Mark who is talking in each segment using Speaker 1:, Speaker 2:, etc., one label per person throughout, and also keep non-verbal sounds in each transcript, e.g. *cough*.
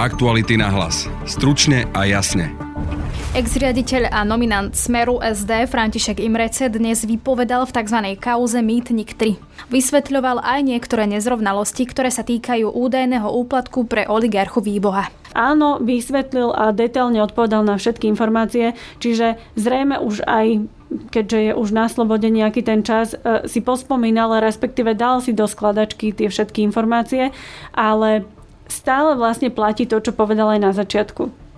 Speaker 1: Aktuality na hlas. Stručne a jasne.
Speaker 2: Ex-riaditeľ a nominant Smeru SD František Imrece dnes vypovedal v tzv. kauze Mýtnik 3. Vysvetľoval aj niektoré nezrovnalosti, ktoré sa týkajú údajného úplatku pre oligarchu Výboha.
Speaker 3: Áno, vysvetlil a detailne odpovedal na všetky informácie, čiže zrejme už aj keďže je už na slobode nejaký ten čas, e, si pospomínal, respektíve dal si do skladačky tie všetky informácie, ale stále vlastne platí to, čo povedal aj na začiatku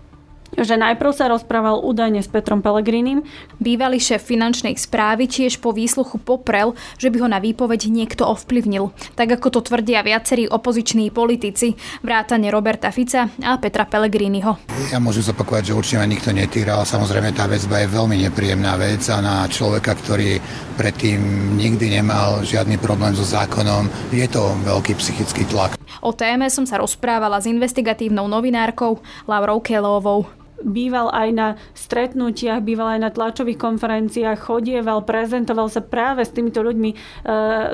Speaker 3: že najprv sa rozprával údajne s Petrom Pelegrinim.
Speaker 2: Bývalý šéf finančnej správy tiež po výsluchu poprel, že by ho na výpoveď niekto ovplyvnil. Tak ako to tvrdia viacerí opoziční politici, vrátane Roberta Fica a Petra Pellegriniho.
Speaker 4: Ja môžem zopakovať, že určite ma nikto netýral. Samozrejme tá väzba je veľmi nepríjemná vec a na človeka, ktorý predtým nikdy nemal žiadny problém so zákonom, je to veľký psychický tlak.
Speaker 2: O téme som sa rozprávala s investigatívnou novinárkou Laurou Kelovou
Speaker 3: býval aj na stretnutiach, býval aj na tlačových konferenciách, chodieval, prezentoval sa práve s týmito ľuďmi e,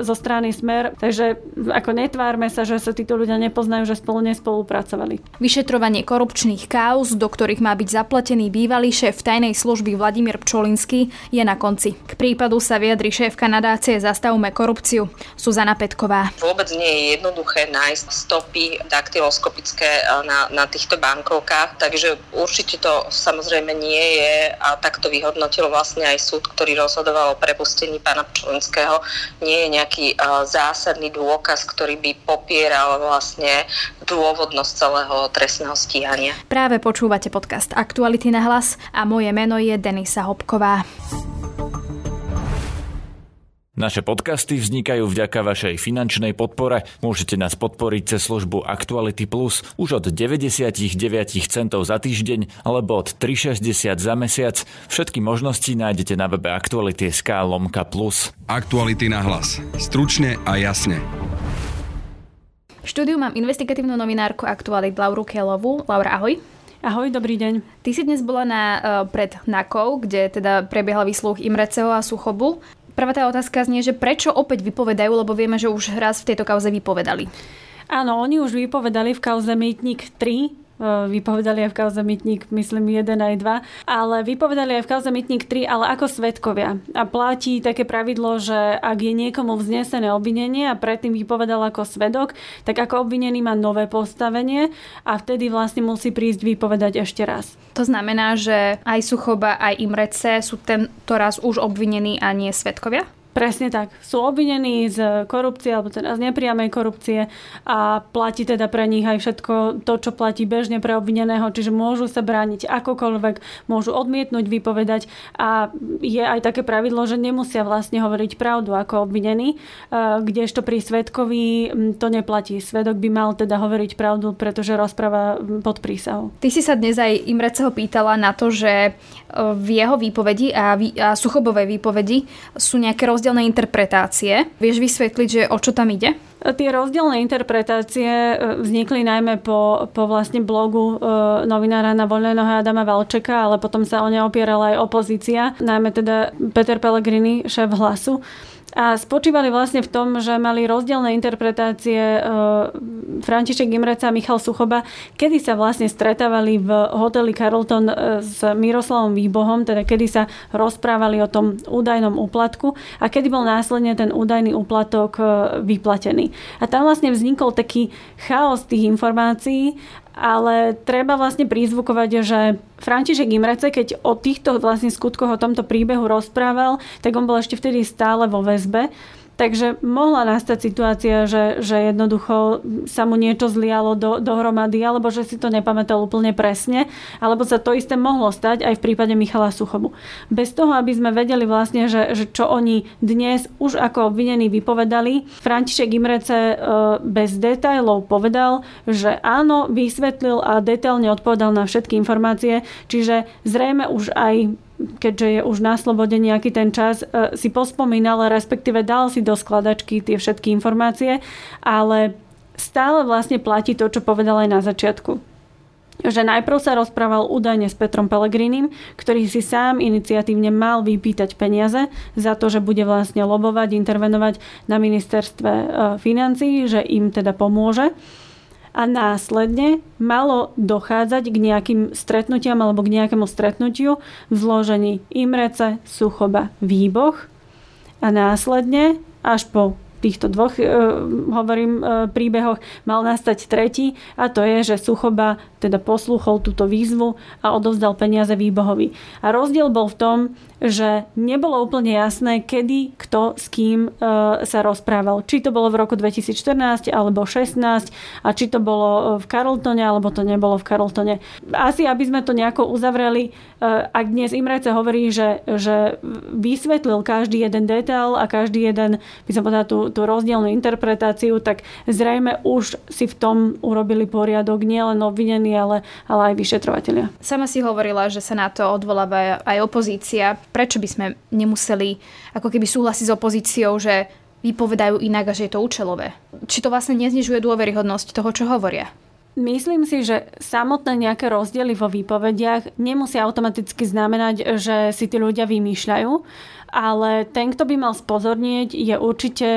Speaker 3: zo strany Smer. Takže ako netvárme sa, že sa títo ľudia nepoznajú, že spolu nespolupracovali.
Speaker 2: Vyšetrovanie korupčných kauz, do ktorých má byť zaplatený bývalý šéf tajnej služby Vladimír Pčolinský, je na konci. K prípadu sa vyjadri šéfka nadácie Zastavme korupciu Suzana Petková.
Speaker 5: Vôbec nie je jednoduché nájsť stopy daktyloskopické e, na, na týchto bankovkách, takže určite to samozrejme nie je a takto vyhodnotil vlastne aj súd, ktorý rozhodoval o prepustení pána Pčolinského. Nie je nejaký uh, zásadný dôkaz, ktorý by popieral vlastne dôvodnosť celého trestného stíhania.
Speaker 2: Práve počúvate podcast Aktuality na hlas a moje meno je Denisa Hopková.
Speaker 6: Naše podcasty vznikajú vďaka vašej finančnej podpore. Môžete nás podporiť cez službu Actuality Plus už od 99 centov za týždeň alebo od 3,60 za mesiac. Všetky možnosti nájdete na webe Actuality.sk lomka plus.
Speaker 1: Aktuality na hlas. Stručne a jasne.
Speaker 2: V štúdiu mám investigatívnu novinárku Aktualit Lauru Kelovu. Laura, ahoj.
Speaker 3: Ahoj, dobrý deň.
Speaker 2: Ty si dnes bola na, uh, pred NAKou, kde teda prebiehal výsluch Imreceho a Suchobu. Prvá tá otázka znie, že prečo opäť vypovedajú, lebo vieme, že už raz v tejto kauze vypovedali.
Speaker 3: Áno, oni už vypovedali v kauze Mýtnik 3, E, vypovedali aj v kauze Mytník, myslím 1 aj 2, ale vypovedali aj v kauze Mytník 3, ale ako svetkovia. A platí také pravidlo, že ak je niekomu vznesené obvinenie a predtým vypovedal ako svedok, tak ako obvinený má nové postavenie a vtedy vlastne musí prísť vypovedať ešte raz.
Speaker 2: To znamená, že aj Suchoba, aj Imrece sú tento raz už obvinení a nie svetkovia?
Speaker 3: Presne tak. Sú obvinení z korupcie alebo teda z nepriamej korupcie a platí teda pre nich aj všetko to, čo platí bežne pre obvineného, čiže môžu sa brániť akokoľvek, môžu odmietnúť vypovedať a je aj také pravidlo, že nemusia vlastne hovoriť pravdu ako obvinený, kdežto pri svedkovi to neplatí. Svedok by mal teda hovoriť pravdu, pretože rozpráva pod prísahou.
Speaker 2: Ty si sa dnes aj Imreceho pýtala na to, že v jeho výpovedi a, a Suchobovej výpovedi sú nejaké rozdiely rozdielne interpretácie. Vieš vysvetliť, že o čo tam ide?
Speaker 3: Tie rozdielne interpretácie e, vznikli najmä po, po vlastne blogu e, novinára na voľnej nohe Adama Valčeka, ale potom sa o ne opierala aj opozícia, najmä teda Peter Pellegrini, šéf hlasu. A spočívali vlastne v tom, že mali rozdielne interpretácie e, František Imreca a Michal Suchoba, kedy sa vlastne stretávali v hoteli Carlton s Miroslavom Výbohom, teda kedy sa rozprávali o tom údajnom úplatku a kedy bol následne ten údajný úplatok e, A tam vlastne vznikol taký chaos tých informácií ale treba vlastne prizvukovať, že František Imrece, keď o týchto vlastne skutkoch, o tomto príbehu rozprával, tak on bol ešte vtedy stále vo väzbe Takže mohla nastať situácia, že, že jednoducho sa mu niečo zlialo do, dohromady, alebo že si to nepamätal úplne presne, alebo sa to isté mohlo stať aj v prípade Michala Suchobu. Bez toho, aby sme vedeli vlastne, že, že čo oni dnes už ako obvinení vypovedali, František Imrece e, bez detajlov povedal, že áno, vysvetlil a detailne odpovedal na všetky informácie, čiže zrejme už aj keďže je už na slobode nejaký ten čas, e, si pospomínal, respektíve dal si do skladačky tie všetky informácie, ale stále vlastne platí to, čo povedal aj na začiatku že najprv sa rozprával údajne s Petrom Pelegrinim, ktorý si sám iniciatívne mal vypýtať peniaze za to, že bude vlastne lobovať, intervenovať na ministerstve e, financií, že im teda pomôže. A následne malo dochádzať k nejakým stretnutiam alebo k nejakému stretnutiu v zložení Imrece, Suchoba, Výboch a následne až po týchto dvoch, e, hovorím, e, príbehoch mal nastať tretí a to je, že Suchoba teda poslúchol túto výzvu a odovzdal peniaze Výbohovi. A rozdiel bol v tom, že nebolo úplne jasné, kedy, kto s kým e, sa rozprával. Či to bolo v roku 2014 alebo 16 a či to bolo e, v Carltone alebo to nebolo v Carltone. Asi, aby sme to nejako uzavreli, e, ak dnes Imrece hovorí, že, že vysvetlil každý jeden detail a každý jeden, by som povedala, tú, tú rozdielnú interpretáciu, tak zrejme už si v tom urobili poriadok nielen obvinení, ale, ale aj vyšetrovateľia.
Speaker 2: Sama si hovorila, že sa na to odvoláva aj opozícia prečo by sme nemuseli ako keby súhlasiť s opozíciou, že vypovedajú inak a že je to účelové. Či to vlastne neznižuje dôveryhodnosť toho, čo hovoria?
Speaker 3: Myslím si, že samotné nejaké rozdiely vo výpovediach nemusia automaticky znamenať, že si tí ľudia vymýšľajú, ale ten, kto by mal spozornieť, je určite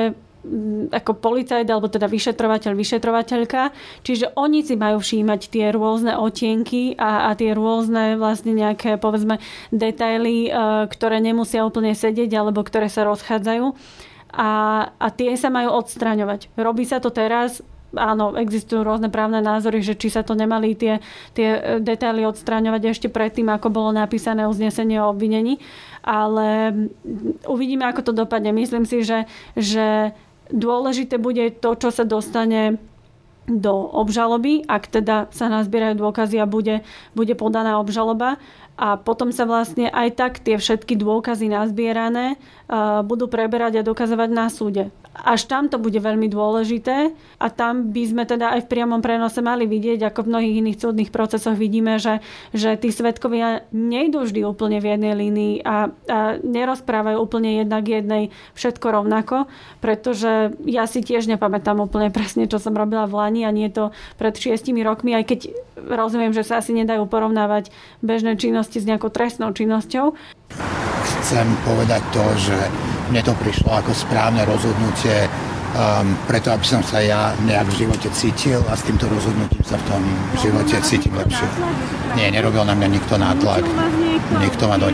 Speaker 3: ako policajt alebo teda vyšetrovateľ, vyšetrovateľka. Čiže oni si majú všímať tie rôzne otienky a, a tie rôzne vlastne nejaké povedzme detaily, e, ktoré nemusia úplne sedieť alebo ktoré sa rozchádzajú. A, a tie sa majú odstraňovať. Robí sa to teraz, áno, existujú rôzne právne názory, že či sa to nemali tie, tie detaily odstraňovať ešte predtým, ako bolo napísané uznesenie o obvinení. Ale uvidíme, ako to dopadne. Myslím si, že, že Dôležité bude to, čo sa dostane do obžaloby, ak teda sa nazbierajú dôkazy a bude, bude podaná obžaloba. A potom sa vlastne aj tak tie všetky dôkazy nazbierané budú preberať a dokazovať na súde. Až tam to bude veľmi dôležité a tam by sme teda aj v priamom prenose mali vidieť, ako v mnohých iných súdnych procesoch vidíme, že, že tí svetkovia nejdú vždy úplne v jednej línii a, a nerozprávajú úplne jednak jednej všetko rovnako, pretože ja si tiež nepamätám úplne presne, čo som robila v Lani a nie to pred šiestimi rokmi, aj keď rozumiem, že sa asi nedajú porovnávať bežné činnosti s nejakou trestnou činnosťou.
Speaker 4: Chcem povedať to, že mne to prišlo ako správne rozhodnutie, um, preto aby som sa ja nejak v živote cítil a s týmto rozhodnutím sa v tom živote cítim lepšie. Nie, nerobil na mňa nikto nátlak, nikto ma do,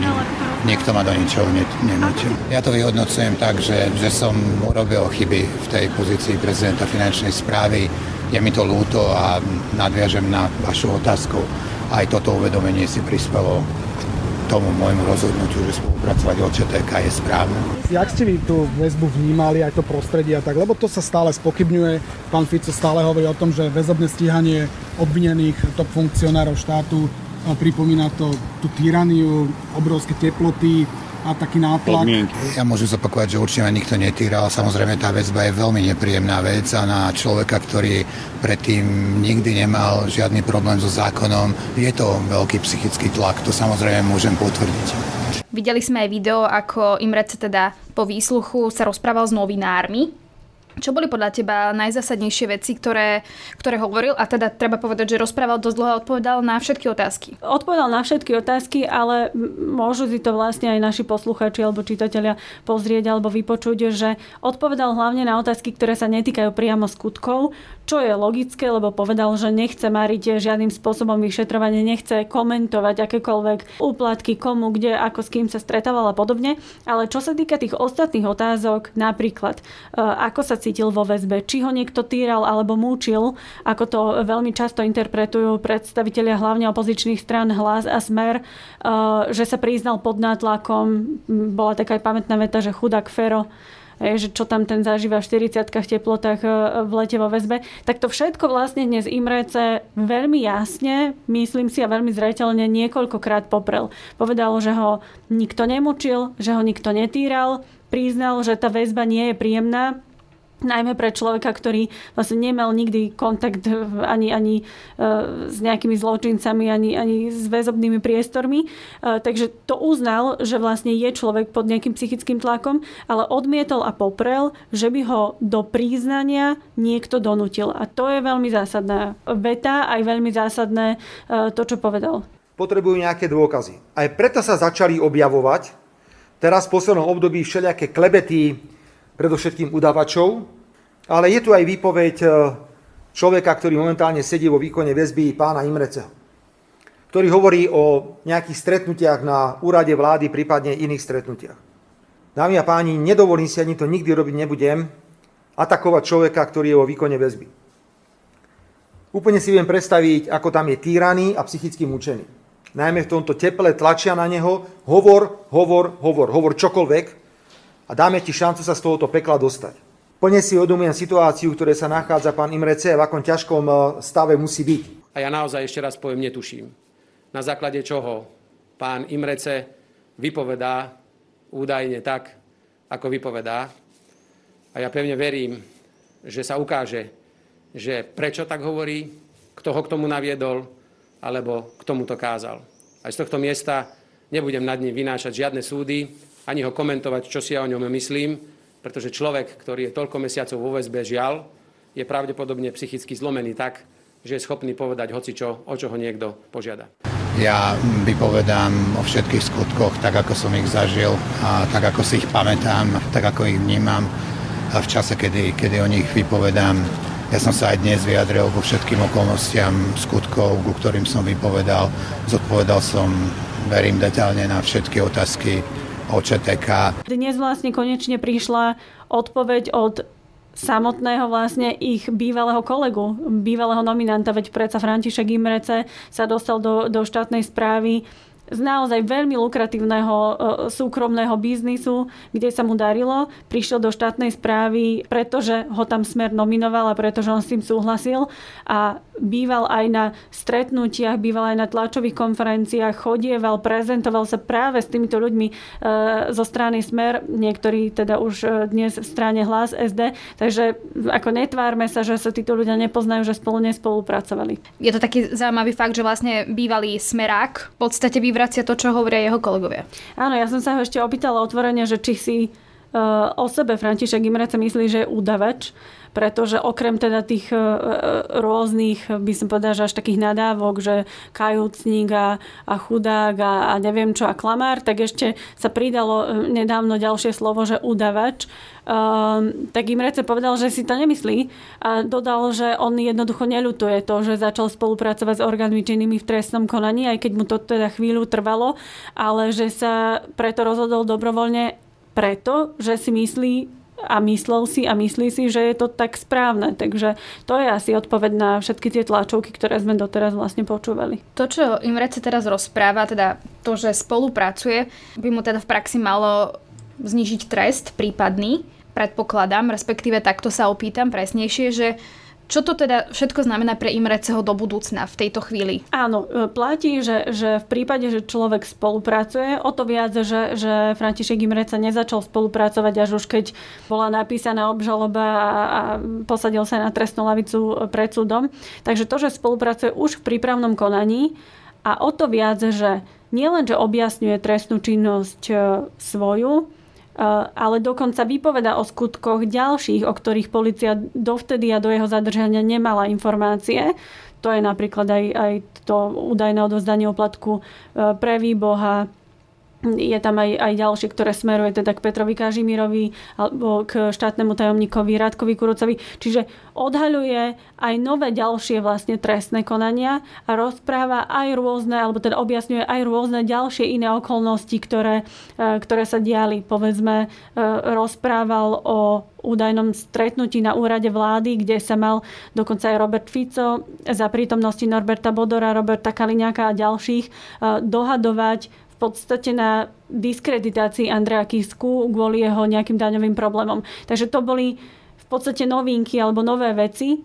Speaker 4: nikto ma do ničoho nenútil. Ja to vyhodnocujem tak, že, že som urobil chyby v tej pozícii prezidenta finančnej správy. Je mi to ľúto a nadviažem na vašu otázku. Aj toto uvedomenie si prispelo tomu môjmu rozhodnutiu, že spolupracovať OČTK je správne.
Speaker 7: Jak ste vy tú väzbu vnímali, aj to prostredie a tak, lebo to sa stále spokybňuje. Pán Fico stále hovorí o tom, že väzobné stíhanie obvinených top funkcionárov štátu pripomína to tú tyraniu, obrovské teploty, a taký nátlak. Podmienky.
Speaker 4: Ja môžem zopakovať, že určite ma nikto netýral. Samozrejme, tá väzba je veľmi nepríjemná vec a na človeka, ktorý predtým nikdy nemal žiadny problém so zákonom, je to veľký psychický tlak. To samozrejme môžem potvrdiť.
Speaker 2: Videli sme aj video, ako Imrece teda po výsluchu sa rozprával s novinármi čo boli podľa teba najzásadnejšie veci, ktoré, ktoré hovoril? A teda treba povedať, že rozprával dosť dlho a odpovedal na všetky otázky.
Speaker 3: Odpovedal na všetky otázky, ale môžu si to vlastne aj naši poslucháči alebo čitatelia pozrieť alebo vypočuť, že odpovedal hlavne na otázky, ktoré sa netýkajú priamo skutkov, čo je logické, lebo povedal, že nechce mariť žiadnym spôsobom vyšetrovanie, nechce komentovať akékoľvek úplatky, komu, kde, ako s kým sa stretával a podobne. Ale čo sa týka tých ostatných otázok, napríklad e, ako sa cítil vo väzbe, či ho niekto týral alebo múčil, ako to veľmi často interpretujú predstavitelia hlavne opozičných strán Hlas a Smer, e, že sa priznal pod nátlakom, bola taká aj pamätná veta, že chudák Fero že čo tam ten zažíva v 40 teplotách e, v lete vo väzbe, tak to všetko vlastne dnes Imrece veľmi jasne, myslím si a veľmi zreteľne niekoľkokrát poprel. Povedal, že ho nikto nemučil, že ho nikto netýral, priznal, že tá väzba nie je príjemná, najmä pre človeka, ktorý vlastne nemal nikdy kontakt ani, ani e, s nejakými zločincami, ani, ani s väzobnými priestormi. E, takže to uznal, že vlastne je človek pod nejakým psychickým tlakom, ale odmietol a poprel, že by ho do príznania niekto donútil. A to je veľmi zásadná veta, aj veľmi zásadné e, to, čo povedal.
Speaker 8: Potrebujú nejaké dôkazy. Aj preto sa začali objavovať teraz v poslednom období všelijaké klebety, predovšetkým udavačov, ale je tu aj výpoveď e, človeka, ktorý momentálne sedí vo výkone väzby pána Imreceho, ktorý hovorí o nejakých stretnutiach na úrade vlády, prípadne iných stretnutiach. Dámy a páni, nedovolím si, ani to nikdy robiť nebudem, atakovať človeka, ktorý je vo výkone väzby. Úplne si viem predstaviť, ako tam je týraný a psychicky mučený. Najmä v tomto teple tlačia na neho, hovor, hovor, hovor, hovor čokoľvek a dáme ti šancu sa z tohoto pekla dostať. Plne si uvedomujem situáciu, v ktorej sa nachádza pán Imrece, v akom ťažkom e, stave musí byť.
Speaker 9: A ja naozaj ešte raz poviem, netuším. Na základe čoho pán Imrece vypovedá údajne tak, ako vypovedá. A ja pevne verím, že sa ukáže, že prečo tak hovorí, kto ho k tomu naviedol, alebo k tomu to kázal. Aj z tohto miesta nebudem nad ním vynášať žiadne súdy, ani ho komentovať, čo si ja o ňom myslím, pretože človek, ktorý je toľko mesiacov vo väzbe, žiaľ, je pravdepodobne psychicky zlomený tak, že je schopný povedať hocičo, o čo ho niekto požiada.
Speaker 4: Ja vypovedám o všetkých skutkoch tak, ako som ich zažil a tak, ako si ich pamätám, tak, ako ich vnímam a v čase, kedy, kedy o nich vypovedám. Ja som sa aj dnes vyjadril ku všetkým okolnostiam skutkov, ku ktorým som vypovedal. Zodpovedal som, verím, detailne na všetky otázky, OČTK.
Speaker 3: Dnes vlastne konečne prišla odpoveď od samotného vlastne ich bývalého kolegu, bývalého nominanta, veď predsa František Imrece sa dostal do, do štátnej správy z naozaj veľmi lukratívneho e, súkromného biznisu, kde sa mu darilo. Prišiel do štátnej správy, pretože ho tam smer nominoval a pretože on s tým súhlasil a býval aj na stretnutiach, býval aj na tlačových konferenciách, chodieval, prezentoval sa práve s týmito ľuďmi e, zo strany Smer, niektorí teda už e, dnes v strane Hlas SD, takže ako netvárme sa, že sa títo ľudia nepoznajú, že spolu nespolupracovali.
Speaker 2: Je to taký zaujímavý fakt, že vlastne bývalý Smerák v podstate vyvral vracia to, čo hovoria jeho kolegovia.
Speaker 3: Áno, ja som sa ho ešte opýtala otvorene, že či si o sebe. František Imrece myslí, že je udavač, pretože okrem teda tých uh, rôznych, by som povedala, že až takých nadávok, že kajúcník a, a chudák a, a neviem čo a klamár, tak ešte sa pridalo nedávno ďalšie slovo, že udavač. Um, tak Imrece povedal, že si to nemyslí a dodal, že on jednoducho neľutuje to, že začal spolupracovať s orgánmi činnými v trestnom konaní, aj keď mu to teda chvíľu trvalo, ale že sa preto rozhodol dobrovoľne preto, že si myslí a myslel si a myslí si, že je to tak správne. Takže to je asi odpoveď na všetky tie tlačovky, ktoré sme doteraz vlastne počúvali.
Speaker 2: To, čo Imrece teraz rozpráva, teda to, že spolupracuje, by mu teda v praxi malo znižiť trest prípadný predpokladám, respektíve takto sa opýtam presnejšie, že čo to teda všetko znamená pre Imreceho do budúcna v tejto chvíli?
Speaker 3: Áno, e, platí, že, že v prípade, že človek spolupracuje, o to viac, že, že František Imrece nezačal spolupracovať až už keď bola napísaná obžaloba a, a posadil sa na trestnú lavicu pred súdom. Takže to, že spolupracuje už v prípravnom konaní a o to viac, že nielen, že objasňuje trestnú činnosť e, svoju, ale dokonca vypoveda o skutkoch ďalších, o ktorých policia dovtedy a do jeho zadržania nemala informácie. To je napríklad aj, aj to údajné odozdanie oplatku eh, pre výboha, je tam aj, aj ďalšie, ktoré smeruje teda k Petrovi Kažimirovi alebo k štátnemu tajomníkovi Radkovi Kurucovi. Čiže odhaľuje aj nové ďalšie vlastne trestné konania a rozpráva aj rôzne, alebo teda objasňuje aj rôzne ďalšie iné okolnosti, ktoré, e, ktoré sa diali. Povedzme, e, rozprával o údajnom stretnutí na úrade vlády, kde sa mal dokonca aj Robert Fico za prítomnosti Norberta Bodora, Roberta Kaliňáka a ďalších e, dohadovať podstate na diskreditácii Andrea Kisku kvôli jeho nejakým daňovým problémom. Takže to boli v podstate novinky alebo nové veci,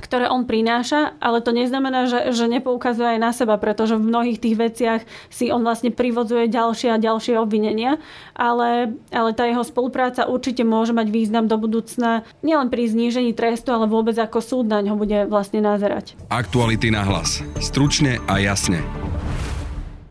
Speaker 3: ktoré on prináša, ale to neznamená, že, že nepoukazuje aj na seba, pretože v mnohých tých veciach si on vlastne privodzuje ďalšie a ďalšie obvinenia, ale, ale tá jeho spolupráca určite môže mať význam do budúcna nielen pri znížení trestu, ale vôbec ako súd na ňo bude vlastne nazerať.
Speaker 1: Aktuality na hlas. Stručne a jasne.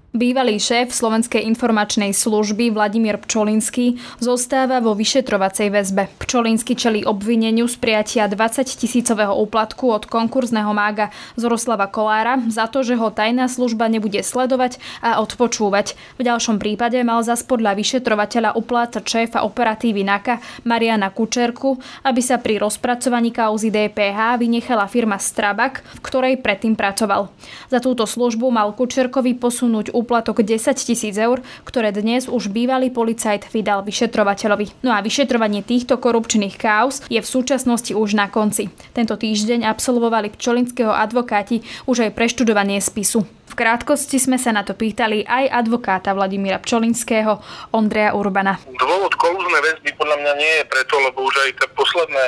Speaker 2: Bývalý šéf Slovenskej informačnej služby Vladimír Pčolinský zostáva vo vyšetrovacej väzbe. Pčolinsky čelí obvineniu z prijatia 20 tisícového úplatku od konkurzného mága Zoroslava Kolára za to, že ho tajná služba nebude sledovať a odpočúvať. V ďalšom prípade mal zas podľa vyšetrovateľa uplácať šéfa operatívy NAKA Mariana Kučerku, aby sa pri rozpracovaní kauzy DPH vynechala firma Strabak, v ktorej predtým pracoval. Za túto službu mal Kučerkovi posunúť úplatok 10 tisíc eur, ktoré dnes už bývalý policajt vydal vyšetrovateľovi. No a vyšetrovanie týchto korupčných káuz je v súčasnosti už na konci. Tento týždeň absolvovali pčolinského advokáti už aj preštudovanie spisu. V krátkosti sme sa na to pýtali aj advokáta Vladimíra Pčolinského, Ondreja Urbana.
Speaker 10: Dôvod kolúznej väzby podľa mňa nie je preto, lebo už aj tie posledné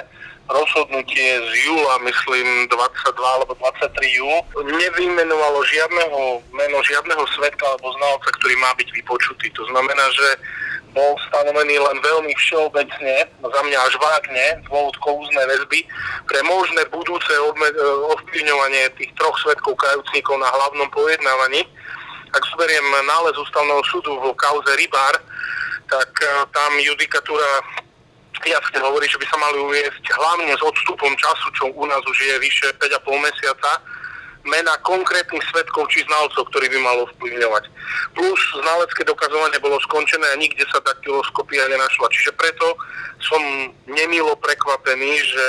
Speaker 10: rozhodnutie z júla, myslím 22 alebo 23 júl, nevymenovalo žiadneho meno žiadneho svetka alebo znalca, ktorý má byť vypočutý. To znamená, že bol stanovený len veľmi všeobecne, za mňa až vágne, dôvod koúznej väzby pre možné budúce ovplyvňovanie tých troch svetkov kajúcnikov na hlavnom pojednávaní. Ak zoberiem nález ústavného súdu v kauze Rybár, tak eh, tam judikatúra jasne hovorí, že by sa mali uviesť hlavne s odstupom času, čo u nás už je vyše 5,5 mesiaca, mena konkrétnych svetkov či znalcov, ktorí by malo vplyvňovať. Plus znalecké dokazovanie bolo skončené a nikde sa daktyloskopia nenašla. Čiže preto som nemilo prekvapený, že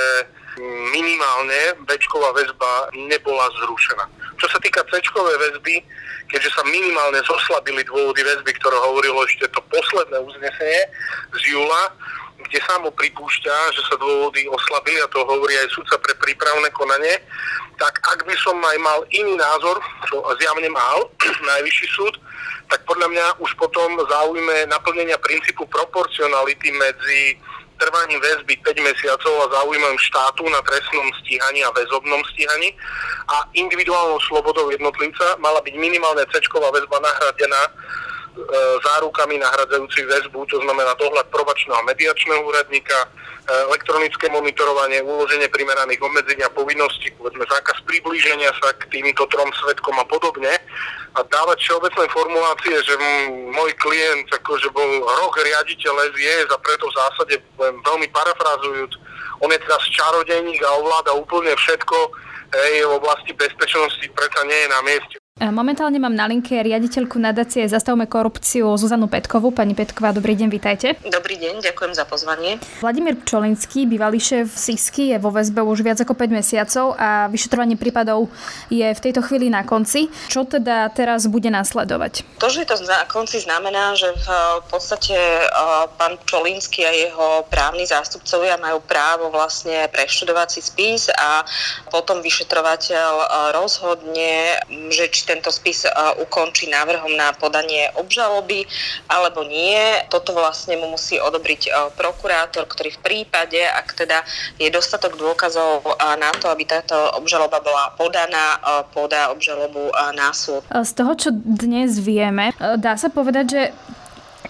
Speaker 10: minimálne Bčková väzba nebola zrušená. Čo sa týka Cčkovej väzby, keďže sa minimálne zoslabili dôvody väzby, ktoré hovorilo ešte to posledné uznesenie z júla, kde samo pripúšťa, že sa dôvody oslabili, a to hovorí aj sudca pre prípravné konanie, tak ak by som aj mal iný názor, čo zjavne mal *clears throat* najvyšší súd, tak podľa mňa už potom zaujme naplnenia princípu proporcionality medzi trvaním väzby 5 mesiacov a záujmom štátu na trestnom stíhaní a väzobnom stíhaní a individuálnou slobodou jednotlivca mala byť minimálne c väzba nahradená zárukami nahradzajúcich väzbu, to znamená dohľad probačného mediačného úradníka, e, elektronické monitorovanie, uloženie primeraných obmedzení a povinností, povedzme zákaz priblíženia sa k týmto trom svetkom a podobne. A dávať všeobecné formulácie, že môj klient akože bol rok riaditeľ SIS a preto v zásade, veľmi parafrazujúc, on je teraz čarodejník a ovláda úplne všetko, hej, v oblasti bezpečnosti preto nie je na mieste.
Speaker 2: E, momentálne mám na linke riaditeľku nadácie Zastavme korupciu Zuzanu Petkovú. Pani Petková, dobrý deň, vítajte.
Speaker 5: Dobrý deň, ďakujem za pozvanie.
Speaker 2: Vladimír Pčolinský, bývalý šéf SISKY, je vo väzbe už viac ako 5 mesiacov a vyšetrovanie prípadov je v tejto chvíli na konci. Čo teda teraz bude následovať?
Speaker 5: To, že je to na konci znamená, že v podstate e, pán Pčolinský a jeho právni zástupcovia majú právo vlastne preštudovať si spis a potom vyšetrovateľ e, rozhodne, že či tento spis ukončí návrhom na podanie obžaloby alebo nie. Toto vlastne mu musí odobriť prokurátor, ktorý v prípade, ak teda je dostatok dôkazov na to, aby táto obžaloba bola podaná, podá obžalobu na súd.
Speaker 2: Z toho, čo dnes vieme, dá sa povedať, že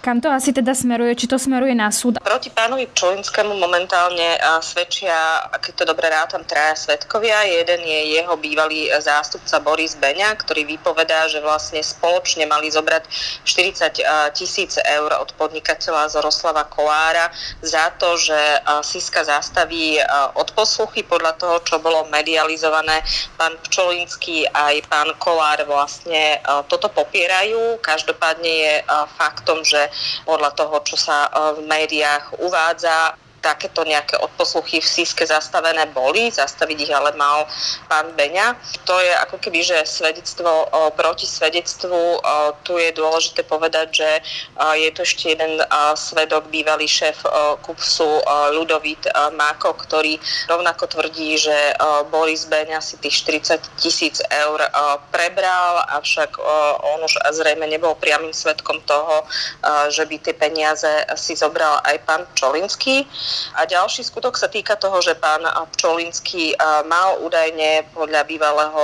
Speaker 2: kam to asi teda smeruje? Či to smeruje na súd?
Speaker 5: Proti pánovi Čolinskému momentálne svedčia, keď to dobre rátam, traja svedkovia. Jeden je jeho bývalý zástupca Boris Beňa, ktorý vypovedá, že vlastne spoločne mali zobrať 40 tisíc eur od podnikateľa Zoroslava Kolára za to, že Siska zastaví odposluchy podľa toho, čo bolo medializované. Pán Pčolinský aj pán Kolár vlastne toto popierajú. Každopádne je faktom, že podľa toho, čo sa e, v médiách uvádza, takéto nejaké odposluchy v Síske zastavené boli, zastaviť ich ale mal pán Beňa. To je ako keby, že svedectvo proti svedectvu, tu je dôležité povedať, že je to ešte jeden svedok, bývalý šéf KUPSu Ludovít Máko, ktorý rovnako tvrdí, že Boris Beňa si tých 40 tisíc eur prebral, avšak on už zrejme nebol priamým svedkom toho, že by tie peniaze si zobral aj pán Čolinský. A ďalší skutok sa týka toho, že pán Pčolinský mal údajne podľa bývalého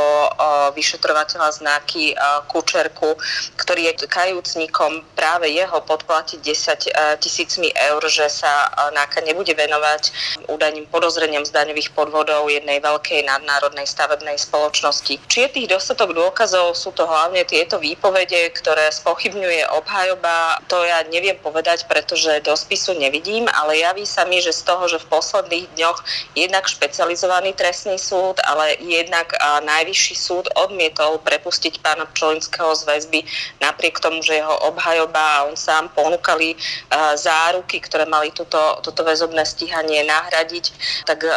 Speaker 5: vyšetrovateľa znaky Kučerku, ktorý je kajúcnikom práve jeho podplatiť 10 tisícmi eur, že sa NAKA nebude venovať údajným podozreniam z daňových podvodov jednej veľkej nadnárodnej stavebnej spoločnosti. Či je tých dostatok dôkazov, sú to hlavne tieto výpovede, ktoré spochybňuje obhajoba, to ja neviem povedať, pretože do spisu nevidím, ale javí sa mi, že z toho, že v posledných dňoch jednak špecializovaný trestný súd, ale jednak najvyšší súd odmietol prepustiť pána Pčolinského z väzby napriek tomu, že jeho obhajoba a on sám ponúkali záruky, ktoré mali túto, toto väzobné stíhanie nahradiť, tak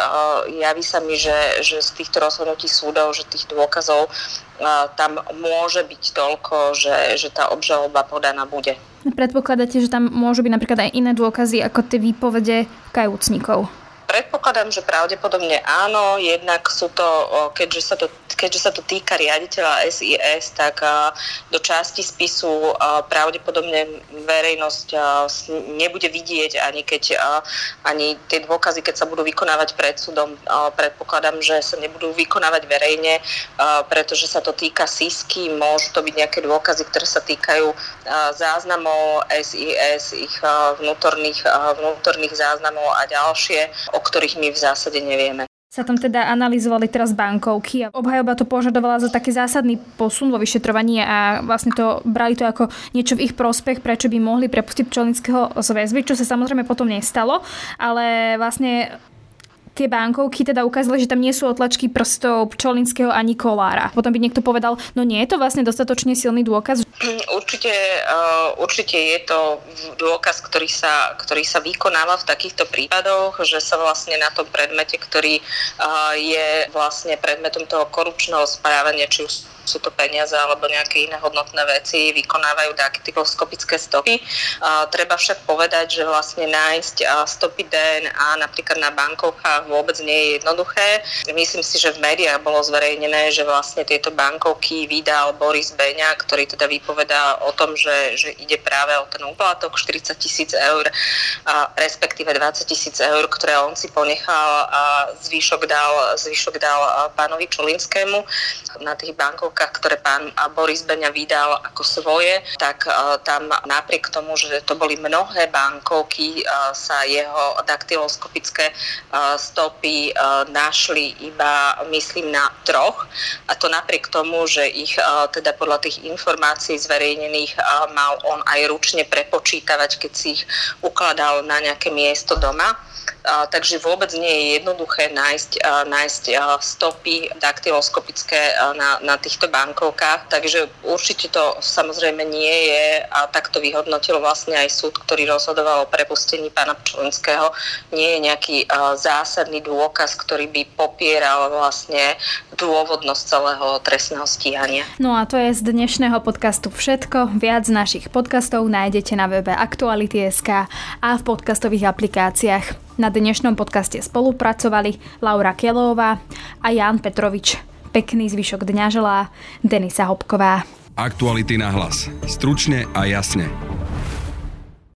Speaker 5: javí sa mi, že, že z týchto rozhodnutí súdov, že tých dôkazov tam môže byť toľko, že, že tá obžaloba podaná bude.
Speaker 2: Predpokladáte, že tam môžu byť napríklad aj iné dôkazy ako tie výpovede kajúcnikov?
Speaker 5: Predpokladám, že pravdepodobne áno, jednak sú to, keďže sa to keďže sa to týka riaditeľa SIS, tak do časti spisu pravdepodobne verejnosť nebude vidieť ani keď ani tie dôkazy, keď sa budú vykonávať pred súdom, predpokladám, že sa nebudú vykonávať verejne, pretože sa to týka SISky, môžu to byť nejaké dôkazy, ktoré sa týkajú záznamov SIS, ich vnútorných, vnútorných záznamov a ďalšie, o ktorých my v zásade nevieme.
Speaker 2: Sa tam teda analyzovali teraz bankovky a obhajoba to požadovala za taký zásadný posun vo vyšetrovaní a vlastne to brali to ako niečo v ich prospech, prečo by mohli prepustiť Pčolinského z väzby, čo sa samozrejme potom nestalo, ale vlastne tie bankovky teda ukázali, že tam nie sú otlačky prstov Pčolinského ani Kolára. Potom by niekto povedal, no nie je to vlastne dostatočne silný dôkaz?
Speaker 5: Určite, uh, určite je to dôkaz, ktorý sa, ktorý sa vykonáva v takýchto prípadoch, že sa vlastne na tom predmete, ktorý uh, je vlastne predmetom toho korupčného správania, či už sú to peniaze alebo nejaké iné hodnotné veci, vykonávajú daktyloskopické stopy. A, treba však povedať, že vlastne nájsť stopy DNA napríklad na bankovkách vôbec nie je jednoduché. Myslím si, že v médiách bolo zverejnené, že vlastne tieto bankovky vydal Boris Beňa, ktorý teda vypovedá o tom, že, že ide práve o ten úplatok 40 tisíc eur, a respektíve 20 tisíc eur, ktoré on si ponechal a zvyšok dal, zvyšok dal pánovi Čolinskému na tých bankovkách bankovkách, ktoré pán Boris Beňa vydal ako svoje, tak e, tam napriek tomu, že to boli mnohé bankovky, e, sa jeho daktyloskopické e, stopy našli iba, myslím, na troch. A to napriek tomu, že ich teda podľa tých informácií zverejnených mal on aj ručne prepočítavať, keď si ich ukladal na nejaké miesto doma takže vôbec nie je jednoduché nájsť, nájsť stopy daktyloskopické na, na týchto bankovkách, takže určite to samozrejme nie je a tak to vyhodnotil vlastne aj súd, ktorý rozhodoval o prepustení pána Pčolinského. Nie je nejaký zásadný dôkaz, ktorý by popieral vlastne dôvodnosť celého trestného stíhania.
Speaker 2: No a to je z dnešného podcastu všetko. Viac našich podcastov nájdete na webe Aktuality.sk a v podcastových aplikáciách. Na dnešnom podcaste spolupracovali Laura Kelová a Jan Petrovič. Pekný zvyšok dňa želá Denisa Hopková.
Speaker 1: Aktuality na hlas. Stručne a jasne.